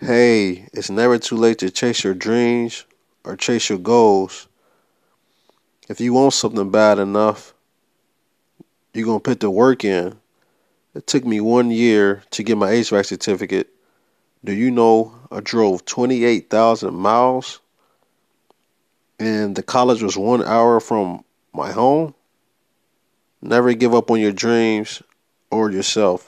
Hey, it's never too late to chase your dreams or chase your goals. If you want something bad enough, you're going to put the work in. It took me one year to get my HVAC certificate. Do you know I drove 28,000 miles and the college was one hour from my home? Never give up on your dreams or yourself.